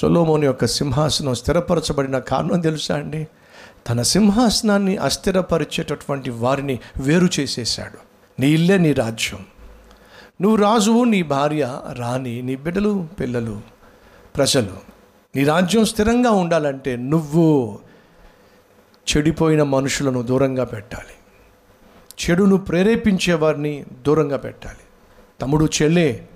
సొలోమోని యొక్క సింహాసనం స్థిరపరచబడిన కారణం తెలుసా అండి? తన సింహాసనాన్ని అస్థిరపరిచేటటువంటి వారిని వేరు చేసేశాడు. నీ ఇల్లే నీ రాజ్యం. నువ్వు రాజువు నీ భార్య రాణి నీ బిడ్డలు పిల్లలు ప్రజలు. నీ రాజ్యం స్థిరంగా ఉండాలంటే నువ్వు చెడిపోయిన మనుషులను దూరంగా పెట్టాలి. చెడును ప్రేరేపించే వారిని దూరంగా పెట్టాలి. తమ్ముడు చెల్లే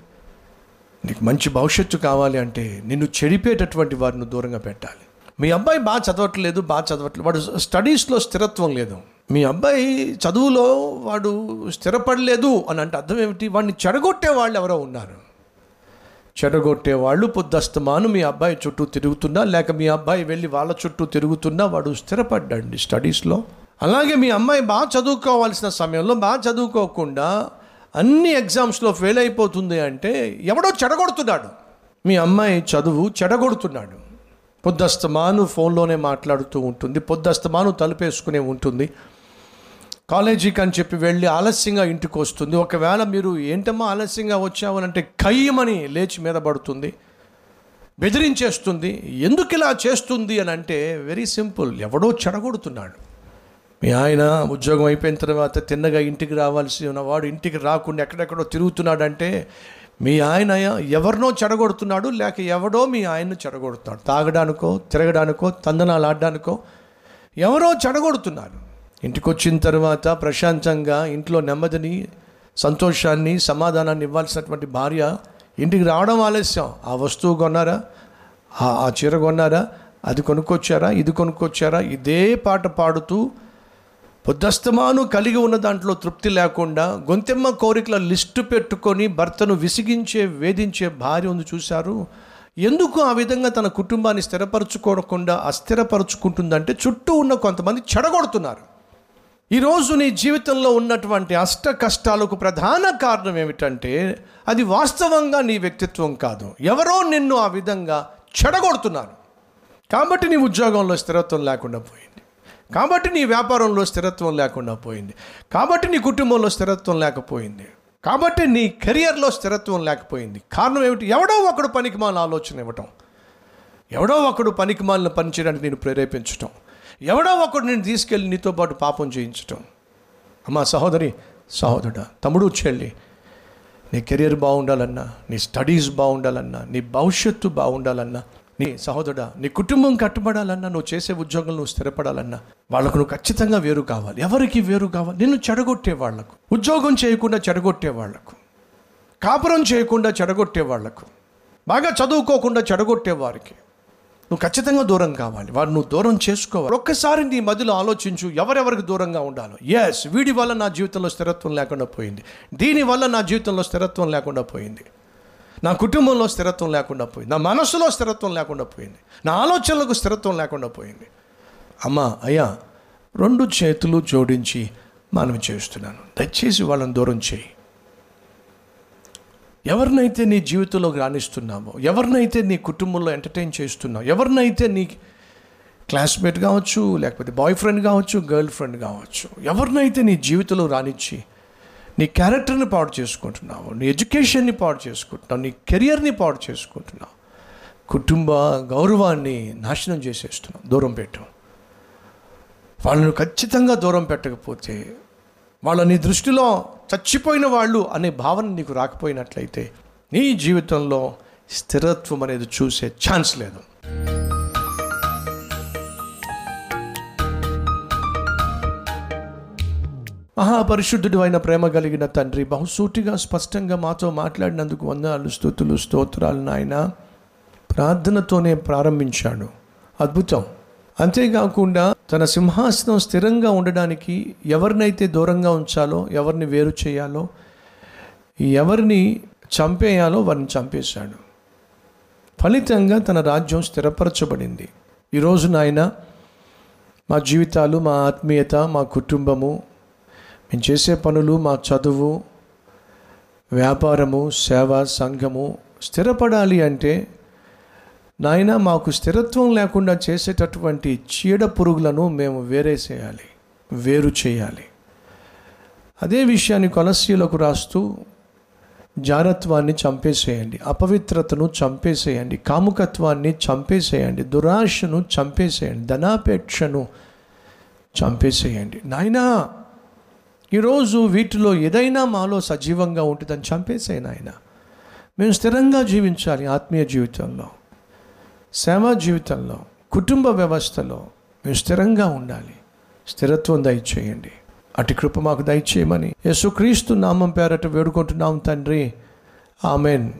నీకు మంచి భవిష్యత్తు కావాలి అంటే నిన్ను చెడిపేటటువంటి వారిని దూరంగా పెట్టాలి. మీ అబ్బాయి బాగా చదవట్లేదు బాగా చదవట్లేదు. వాడు స్టడీస్లో స్థిరత్వం లేదు. మీ అబ్బాయి చదువులో వాడు స్థిరపడలేదు అని అంటే అర్థం ఏమిటి? వాడిని చెడగొట్టే వాళ్ళు ఎవరో ఉన్నారు. చెడగొట్టే వాళ్ళు పొద్దస్తమాను మీ అబ్బాయి చుట్టూ తిరుగుతున్నా లేక మీ అబ్బాయి వెళ్ళి వాళ్ళ చుట్టూ తిరుగుతున్నా వాడు స్థిరపడ్డండి స్టడీస్లో. అలాగే మీ అమ్మాయి బాగా చదువుకోవాల్సిన సమయంలో బాగా చదువుకోకుండా అన్ని ఎగ్జామ్స్లో ఫెయిల్ అయిపోతుంది అంటే ఎవడో చెడగొడుతున్నాడు. మీ అమ్మాయి చదువు చెడగొడుతున్నాడు. పొద్దస్తమాను ఫోన్లోనే మాట్లాడుతూ ఉంటుంది. పొద్దస్తమాను తలుపేసుకునే ఉంటుంది. కాలేజీకి అని చెప్పి వెళ్ళి ఆలస్యంగా ఇంటికి వస్తుంది. ఒకవేళ మీరు ఏంటమ్మా ఆలస్యంగా వచ్చావనంటే కయ్యమని లేచి మీద పడుతుంది. బెదిరించేస్తుంది. ఎందుకు ఇలా చేస్తుంది అని అంటే వెరీ సింపుల్. ఎవడో చెడగొడుతున్నాడు. మీ ఆయన ఉద్యోగం అయిపోయిన తర్వాత తిన్నగా ఇంటికి రావాల్సి ఉన్నవాడు ఇంటికి రాకుండా ఎక్కడెక్కడో తిరుగుతున్నాడంటే మీ ఆయన ఎవరినో చెడగొడుతున్నాడు లేక ఎవడో మీ ఆయన్ను చెడగొడుతున్నాడు. తాగడానికో తిరగడానికో తందనాలు ఆడడానికో ఎవరో చెడగొడుతున్నారు. ఇంటికి వచ్చిన తర్వాత ప్రశాంతంగా ఇంట్లో నెమ్మదిని సంతోషాన్ని సమాధానాన్ని ఇవ్వాల్సినటువంటి భార్య ఇంటికి రావడం ఆలస్యం. ఆ వస్తువు కొన్నారా? ఆ- ఆ చీర కొన్నారా? అది కొనుక్కొచ్చారా? ఇది కొనుక్కొచ్చారా? ఇదే పాట పాడుతూ పొద్దస్తమాను కలిగి ఉన్న దాంట్లో తృప్తి లేకుండా గొంతెమ్మ కోరికల లిస్టు పెట్టుకొని భర్తను విసిగించే వేధించే భార్య ఉంది చూశారు. ఎందుకు ఆ విధంగా తన కుటుంబాన్ని స్థిరపరచుకోకుండా అస్థిరపరచుకుంటుందంటే చుట్టూ ఉన్న కొంతమంది చెడగొడుతున్నారు. ఈరోజు నీ జీవితంలో ఉన్నటువంటి అష్ట కష్టాలకు ప్రధాన కారణం ఏమిటంటే అది వాస్తవంగా నీ వ్యక్తిత్వం కాదు. ఎవరో నిన్ను ఆ విధంగా చెడగొడుతున్నారు. కాబట్టి నీ ఉద్యోగంలో స్థిరత్వం లేకుండా పోయింది. కాబట్టి నీ వ్యాపారంలో స్థిరత్వం లేకుండా పోయింది. కాబట్టి నీ కుటుంబంలో స్థిరత్వం లేకపోయింది. కాబట్టి నీ కెరియర్లో స్థిరత్వం లేకపోయింది. కారణం ఏమిటి? ఎవడో ఒకడు పనికి మాలిన ఆలోచన ఇవ్వటం. ఎవడో ఒకడు పనికి మాలిన పని చేయడానికి నేను ప్రేరేపించటం. ఎవడో ఒకడు నేను తీసుకెళ్ళి నీతో పాటు పాపం చేయించటం. అమ్మా సహోదరి సహోదరుడా తమ్ముడు చెల్లి నీ కెరియర్ బాగుండాలన్నా నీ స్టడీస్ బాగుండాలన్నా నీ భవిష్యత్తు బాగుండాలన్నా నీ సహోదరుడా నీ కుటుంబం కట్టుబడాలన్నా నువ్వు చేసే ఉద్యోగం నువ్వు స్థిరపడాలన్నా వాళ్ళకు నువ్వు ఖచ్చితంగా వేరు కావాలి. ఎవరికి వేరు కావాలి? నిన్ను చెడగొట్టే వాళ్ళకు ఉద్యోగం చేయకుండా చెడగొట్టే వాళ్ళకు కాపురం చేయకుండా చెడగొట్టే వాళ్ళకు బాగా చదువుకోకుండా చెడగొట్టే వారికి. నువ్వు ఖచ్చితంగా దూరం కావాలి. వారు నువ్వు దూరం చేసుకోవాలి. ఒక్కసారి నీ మధ్యలో ఆలోచించు ఎవరెవరికి దూరంగా ఉండాలో. ఎస్ వీడి వల్ల నా జీవితంలో స్థిరత్వం లేకుండా పోయింది. దీని వల్ల నా జీవితంలో స్థిరత్వం లేకుండా పోయింది. నా కుటుంబంలో స్థిరత్వం లేకుండా పోయింది. నా మనసులో స్థిరత్వం లేకుండా పోయింది. నా ఆలోచనలకు స్థిరత్వం లేకుండా పోయింది. అమ్మా అయ్యా రెండు చేతులు జోడించి మనం చేస్తున్నాను. దయచేసి వాళ్ళని దూరం చేయి. ఎవరినైతే నీ జీవితంలో రాణిస్తున్నావో ఎవరినైతే నీ కుటుంబంలో ఎంటర్టైన్ చేస్తున్నావు ఎవరినైతే నీ క్లాస్మేట్ కావచ్చు లేకపోతే బాయ్ ఫ్రెండ్ కావచ్చు గర్ల్ ఫ్రెండ్ కావచ్చు ఎవరినైతే నీ జీవితంలో రానిచ్చి నీ క్యారెక్టర్ని పాడు చేసుకుంటున్నావు నీ ఎడ్యుకేషన్ని పాడు చేసుకుంటున్నావు నీ కెరియర్ని పాడు చేసుకుంటున్నావు. కుటుంబ గౌరవాన్ని నాశనం చేసేస్తున్నావు దూరం పెట్టు. వాళ్ళను ఖచ్చితంగా దూరం పెట్టకపోతే వాళ్ళ నీ దృష్టిలో చచ్చిపోయిన వాళ్ళు అనే భావన నీకు రాకపోయినట్లయితే నీ జీవితంలో స్థిరత్వం అనేది చూసే ఛాన్స్ లేదు. మహాపరిశుద్ధుడు అయిన ప్రేమ కలిగిన తండ్రి బహుసూటిగా స్పష్టంగా మాతో మాట్లాడినందుకు వందనాలు స్థుతులు స్తోత్రాలు నాయన. ప్రార్థనతోనే ప్రారంభించాడు. అద్భుతం. అంతేకాకుండా తన సింహాసనం స్థిరంగా ఉండడానికి ఎవరినైతే దూరంగా ఉంచాలో ఎవరిని వేరు చేయాలో ఎవరిని చంపేయాలో వారిని చంపేశాడు. ఫలితంగా తన రాజ్యం స్థిరపరచబడింది. ఈరోజు నాయన మా జీవితాలు మా ఆత్మీయత మా కుటుంబము మేము చేసే పనులు మా చదువు వ్యాపారము సేవ సంఘము స్థిరపడాలి అంటే నాయన మాకు స్థిరత్వం లేకుండా చేసేటటువంటి చీడ పురుగులను మేము వేరేసేయాలి వేరు చేయాలి. అదే విషయాన్ని కొలసీలకు రాస్తూ జారత్వాన్ని చంపేసేయండి అపవిత్రతను చంపేసేయండి కాముకత్వాన్ని చంపేసేయండి దురాశను చంపేసేయండి ధనాపేక్షను చంపేసేయండి. నాయనా ఈరోజు వీటిలో ఏదైనా మాలో సజీవంగా ఉంటుందని చంపేసే నాయన. మేము స్థిరంగా జీవించాలి ఆత్మీయ జీవితంలో సేవా జీవితంలో కుటుంబ వ్యవస్థలో మేము స్థిరంగా ఉండాలి. స్థిరత్వం దయచేయండి. అటు కృప మాకు దయచేయమని యేసుక్రీస్తు నామం పేరట వేడుకుంటున్నాం తండ్రి. ఆమెన్.